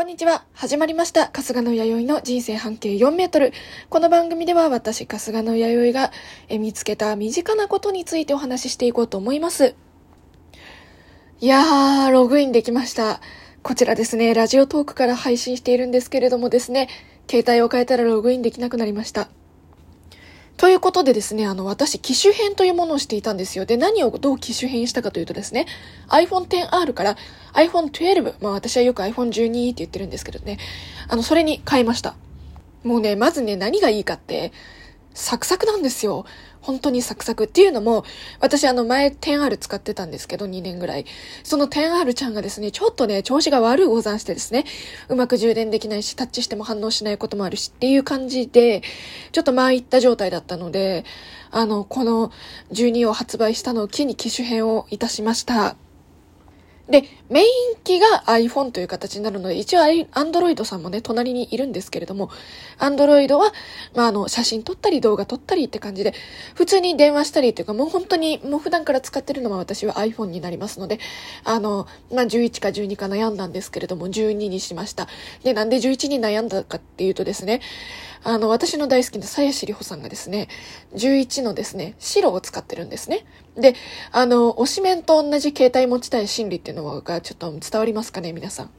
こんにちは。始まりました。春日の弥生の人生半径4メートル。この番組では私、春日の弥生が見つけた身近なことについてお話ししていこうと思います。いやー、ログインできました。こちらですね、ラジオトークから配信しているんですけれどもですね、携帯を変えたらログインできなくなりました。ということでですね、あの、私、機種編というものをしていたんですよ。で、何をどう機種編したかというとですね、iPhone XR から iPhone 12、まあ私はよく iPhone 12って言ってるんですけどね、あの、それに変えました。もうね、まずね、何がいいかって、サクサクなんですよ。本当にサクサクっていうのも、私あの前 10R 使ってたんですけど、2年ぐらい。その 10R ちゃんがですね、ちょっとね、調子が悪いござんしてですね、うまく充電できないし、タッチしても反応しないこともあるしっていう感じで、ちょっと参った状態だったので、あの、この12を発売したのを機に機種変をいたしました。で、メイン機が iPhone という形になるので、一応 Android さんもね、隣にいるんですけれども、Android は、まあ、あの、写真撮ったり動画撮ったりって感じで、普通に電話したりっていうか、もう本当に、もう普段から使ってるのは私は iPhone になりますので、あの、まあ、11か12か悩んだんですけれども、12にしました。で、なんで11に悩んだかっていうとですね、あの、私の大好きな鞘師里穂さんがですね、11のですね、白を使ってるんですね。で、あの、推しメンと同じ携帯持ちたい心理っていうのがちょっと伝わりますかね、皆さん。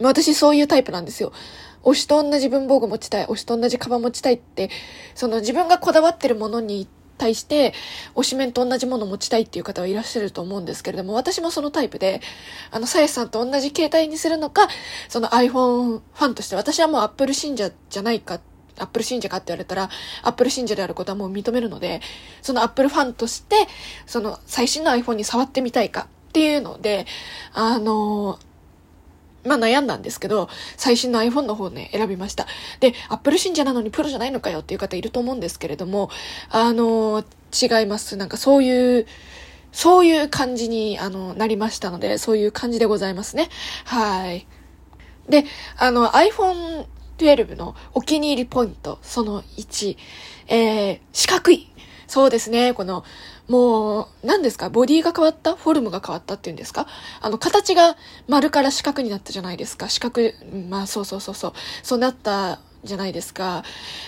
私そういうタイプなんですよ。推しと同じ文房具持ちたい、推しと同じカバン持ちたいって、その自分がこだわってるものに対して、推しメンと同じもの持ちたいっていう方はいらっしゃると思うんですけれども、私もそのタイプで、あの、さやさんと同じ携帯にするのか、その iPhone ファンとして、私はもう Apple 信者じゃないかってアップル信者かって言われたら、アップル信者であることはもう認めるので、そのアップルファンとして、その最新の iPhone に触ってみたいかっていうので、あのまあ悩んだんですけど、最新の iPhone の方ね、選びました。で、アップル信者なのにプロじゃないのかよっていう方いると思うんですけれども、あの違います。なんかそういう、そういう感じに、あの、なりましたので、そういう感じでございますね。はい。で、あの、iPhone 12のお気に入りポイント、その1、えー、四角い。そうですね、この、もう、何ですかボディが変わったフォルムが変わったっていうんですかあの、形が丸から四角になったじゃないですか。四角、まあそうそうそうそう。そうなったじゃないですか。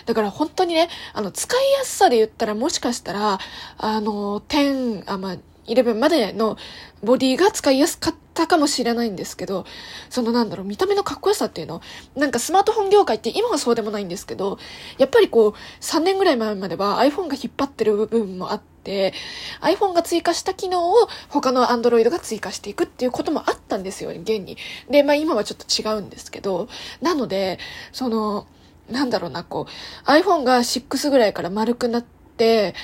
だから本当にね、あの、使いやすさで言ったらもしかしたら、あの、10、あ、まあ、11までのボディが使いやすかったかもしれないんですけど、そのなんだろう、見た目のかっこよさっていうの？なんかスマートフォン業界って今はそうでもないんですけど、やっぱりこう、3年ぐらい前までは iPhone が引っ張ってる部分もあって、iPhone が追加した機能を他の Android が追加していくっていうこともあったんですよ、現に。で、まあ今はちょっと違うんですけど、なので、その、なんだろうな、こう、iPhone が6ぐらいから丸くなって、、で、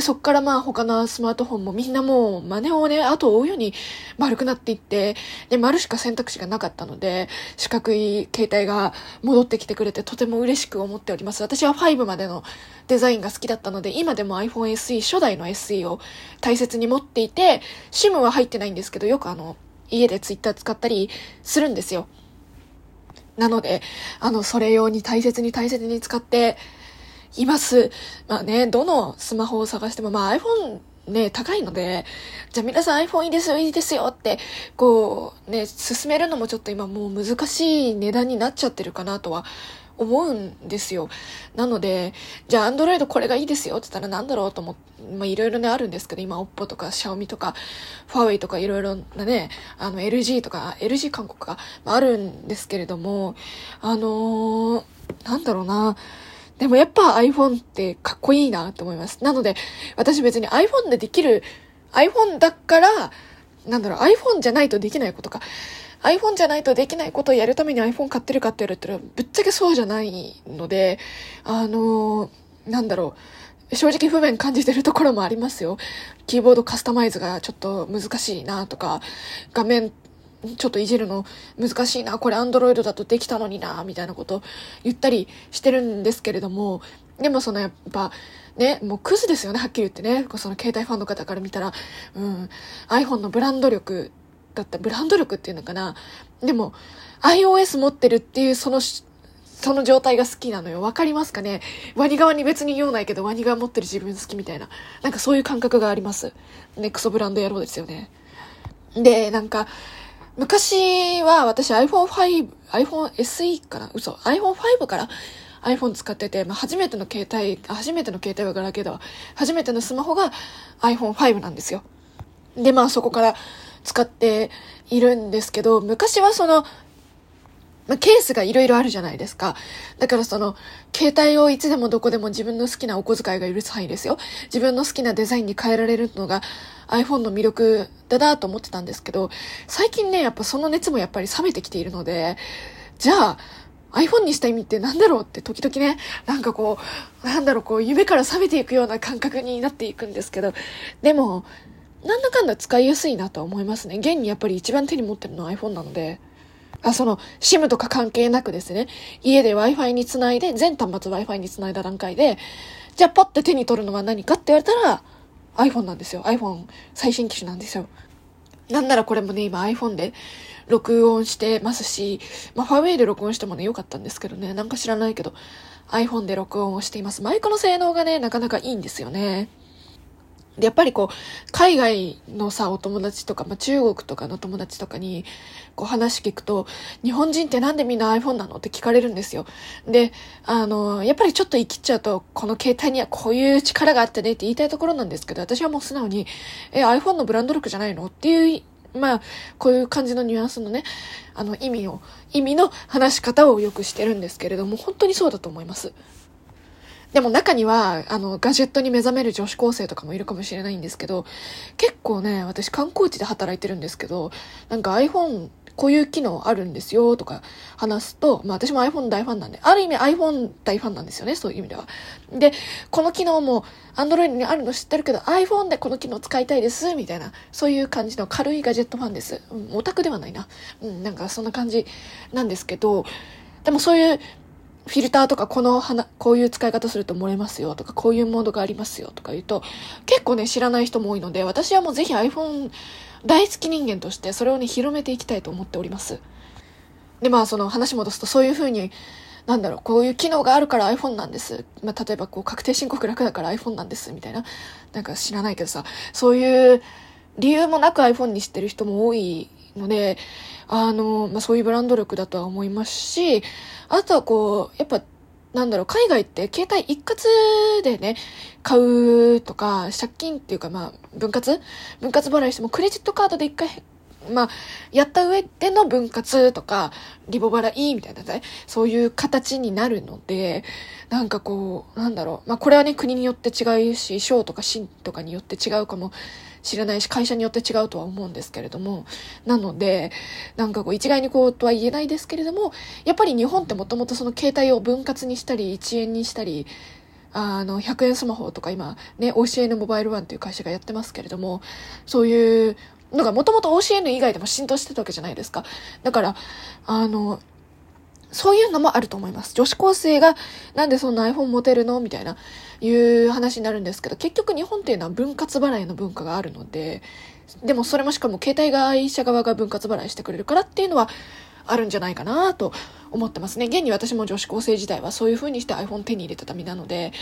そっからまあ他のスマートフォンもみんなもう真似をね、後を追うように丸くなっていって、で、丸しか選択肢がなかったので、四角い携帯が戻ってきてくれてとても嬉しく思っております。私は5までのデザインが好きだったので、今でも iPhone SE、初代の SE を大切に持っていて、SIM は入ってないんですけど、よくあの、家で Twitter 使ったりするんですよ。なので、あの、それ用に大切に大切に使って、います。まあね、どのスマホを探しても、まあ iPhone ね、高いので、じゃあ皆さん iPhone いいですよ、いいですよって、こう、ね、進めるのもちょっと今もう難しい値段になっちゃってるかなとは思うんですよ。なので、じゃあ Android これがいいですよって言ったらなんだろうと思って、まあいろいろねあるんですけど、今 Oppo とか Xiaomi とか、ファーウェイとかいろいろなね、あの LG とか、LG 韓国があるんですけれども、あのー、なんだろうな、でもやっぱ iPhone ってかっこいいなと思います。なので、私別に iPhone でできる、iPhone だから、なんだろう、iPhone じゃないとできないことか。iPhone じゃないとできないことをやるために iPhone 買ってるかって言われたら、ぶっちゃけそうじゃないので、あのー、なんだろう、正直不便感じてるところもありますよ。キーボードカスタマイズがちょっと難しいなとか、画面ちょっといじるの難しいな、これアンドロイドだとできたのにな、みたいなこと言ったりしてるんですけれども、でもそのやっぱ、ね、もうクズですよね、はっきり言ってね。その携帯ファンの方から見たら、うん、iPhone のブランド力だった、ブランド力っていうのかな。でも、iOS 持ってるっていうその、その状態が好きなのよ。わかりますかね？ワニ側に別に言わないけど、ワニ側持ってる自分好きみたいな。なんかそういう感覚があります。ね、クソブランド野郎ですよね。で、なんか、昔は私 iPhone5、iPhone SE から嘘。iPhone5 から iPhone 使ってて、まあ、初めての携帯、初めての携帯はガラケーだわ。初めてのスマホが iPhone5 なんですよ。で、まあそこから使っているんですけど、昔はその、まあ、ケースがいろいろあるじゃないですか。だからその、携帯をいつでもどこでも自分の好きなお小遣いが許す範囲ですよ。自分の好きなデザインに変えられるのが iPhone の魅力だなと思ってたんですけど、最近ね、やっぱその熱もやっぱり冷めてきているので、じゃあ、iPhone にした意味って何だろうって時々ね、なんかこう、なんだろう、こう夢から覚めていくような感覚になっていくんですけど、でも、なんだかんだ使いやすいなと思いますね。現にやっぱり一番手に持ってるのは iPhone なので。あ、その、SIM とか関係なくですね、家で Wi-Fi につないで、全端末 Wi-Fi につないだ段階で、じゃあポッて手に取るのは何かって言われたら、iPhone なんですよ。iPhone 最新機種なんですよ。なんならこれもね、今 iPhone で録音してますし、まあ、ファーウェイで録音してもね、良かったんですけどね、なんか知らないけど、iPhone で録音をしています。マイクの性能がね、なかなかいいんですよね。で、やっぱりこう、海外のさ、お友達とか、まあ、中国とかの友達とかに、こう話聞くと、日本人ってなんでみんな iPhone なのって聞かれるんですよ。で、あの、やっぱりちょっと生きっちゃうと、この携帯にはこういう力があってねって言いたいところなんですけど、私はもう素直に、え、iPhone のブランド力じゃないのっていう、まあ、こういう感じのニュアンスのね、あの、意味を、意味の話し方をよくしてるんですけれども、本当にそうだと思います。でも中には、あの、ガジェットに目覚める女子高生とかもいるかもしれないんですけど、結構ね、私観光地で働いてるんですけど、なんか iPhone こういう機能あるんですよとか話すと、まあ私も iPhone 大ファンなんで、ある意味 iPhone 大ファンなんですよね、そういう意味では。で、この機能も Android にあるの知ってるけど iPhone でこの機能使いたいです、みたいな、そういう感じの軽いガジェットファンです。うん、オタクではないな。うん、なんかそんな感じなんですけど、でもそういうフィルターとかこの花、こういう使い方すると漏れますよとか、こういうモードがありますよとか言うと、結構ね、知らない人も多いので、私はもうぜひ iPhone 大好き人間としてそれをね、広めていきたいと思っております。で、まあ、その話戻すと、そういう風に、なんだろう、こういう機能があるから iPhone なんです。まあ、例えばこう、確定申告楽だから iPhone なんです、みたいな。なんか知らないけどさ、そういう理由もなく iPhone にしてる人も多いので、あの、まあ、そういうブランド力だとは思いますし、あとはこう、やっぱ、なんだろう、海外って携帯一括でね、買うとか、借金っていうかまあ、分割？分割払いしてもクレジットカードで一回、まあ、やった上での分割とか、リボ払いみたいなね、そういう形になるので、なんかこう、なんだろう、まあこれはね、国によって違うし、省とか市とかによって違うかも知らないし、会社によって違うとは思うんですけれども、なので、なんかこう一概にこうとは言えないですけれども、やっぱり日本ってもともとその携帯を分割にしたり、1円にしたり、あの、100円スマホとか今、ね、OCN モバイルワンという会社がやってますけれども、そういうのがもともと OCN 以外でも浸透してたわけじゃないですか。だから、あの、そういうのもあると思います。女子高生がなんでそんな iPhone 持てるの？みたいな、いう話になるんですけど、結局日本っていうのは分割払いの文化があるので、でもそれもしかも携帯会社側が分割払いしてくれるからっていうのはあるんじゃないかなと思ってますね。現に私も女子高生時代はそういう風にして iPhone 手に入れたためなので、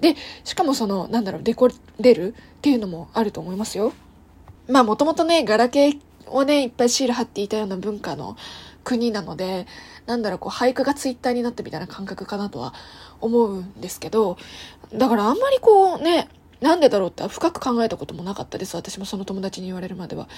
で、しかもその、なんだろう、デコれるっていうのもあると思いますよ。まあもともとね、ガラケーをね、いっぱいシール貼っていたような文化の国なので、なんだろう、こう、俳句がツイッターになったみたいな感覚かなとは思うんですけど、だからあんまりこうね、なんでだろうって深く考えたこともなかったです。私もその友達に言われるまでは。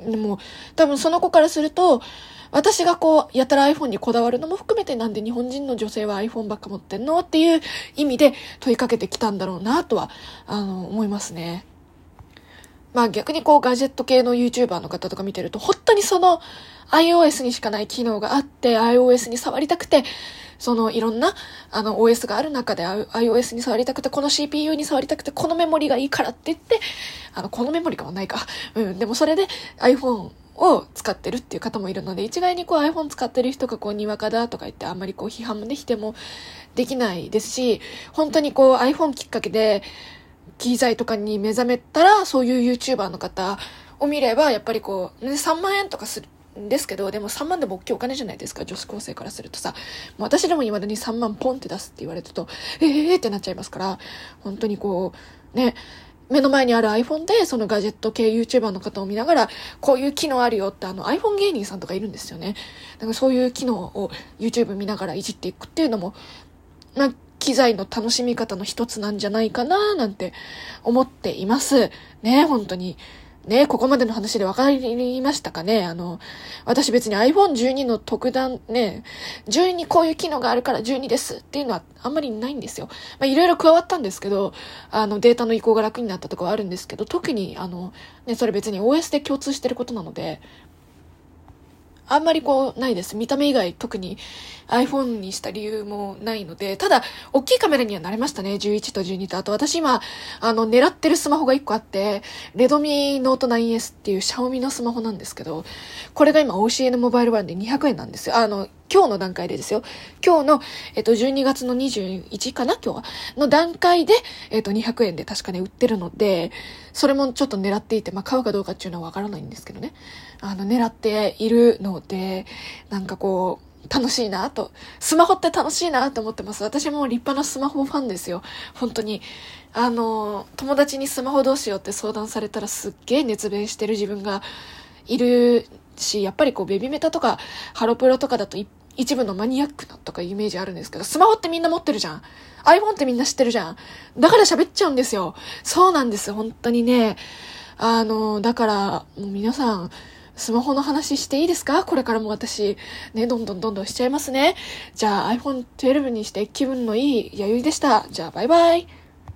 でも、多分その子からすると、私がこう、やたら iPhone にこだわるのも含めてなんで日本人の女性は iPhone ばっか持ってんのっていう意味で問いかけてきたんだろうなとは、あの、思いますね。まあ逆にこうガジェット系の YouTuber の方とか見てると、本当にその iOS にしかない機能があって、iOS に触りたくて、そのいろんなあの OS がある中で iOS に触りたくて、この CPU に触りたくて、このメモリがいいからって言って、あの、このメモリかもないか。うん、でもそれで iPhone を使ってるっていう方もいるので、一概にこう iPhone 使ってる人がこうにわかだとか言ってあんまりこう批判もできてもできないですし、本当にこう iPhone きっかけで、機材とかに目覚めたら、そういう YouTuber の方を見れば、やっぱりこう、ね、3万円とかするんですけど、でも3万でも大きいお金じゃないですか、女子高生からするとさ。私でも未だに3万ポンって出すって言われると、ええーってなっちゃいますから、本当にこう、ね、目の前にある iPhone で、そのガジェット系 YouTuber の方を見ながら、こういう機能あるよってあの iPhone 芸人さんとかいるんですよね。だかそういう機能を YouTube 見ながらいじっていくっていうのも、まあ、機材の楽しみ方の一つなんじゃないかななんて思っています。ね、本当に。ね、ここまでの話で分かりましたかね？あの、私別に iPhone12 の特段ね、12こういう機能があるから12ですっていうのはあんまりないんですよ。まあいろいろ加わったんですけど、あのデータの移行が楽になったとかはあるんですけど、特にあの、ね、それ別に OS で共通してることなので、あんまりこう、ないです。見た目以外特に iPhone にした理由もないので、ただ、大きいカメラにはなれましたね。11と12と。あと私今、あの、狙ってるスマホが1個あって、レドミノート 9S っていうシャオミのスマホなんですけど、これが今 OCN モバイル版で200円なんですよ。あの、今日の段階でですよ。今日の、えっと、12月の21かな今日は。の段階で、えっと、200円で確かね、売ってるので、それもちょっと狙っていて、まあ、買うかどうかっていうのはわからないんですけどね。あの、狙っているので、なんかこう、楽しいなと。スマホって楽しいなと思ってます。私も立派なスマホファンですよ。本当に。あの、友達にスマホどうしようって相談されたらすっげえ熱弁してる自分がいるし、やっぱりこうベビメタとかハロプロとかだと一部のマニアックなとかイメージあるんですけど、スマホってみんな持ってるじゃん。iPhone ってみんな知ってるじゃん。だから喋っちゃうんですよ。そうなんです。本当にね。あの、だから、もう皆さん、スマホの話していいですか？これからも私、ね、どんどんどんどんしちゃいますね。じゃあ iPhone 12にして気分のいい弥生でした。じゃあバイバイ。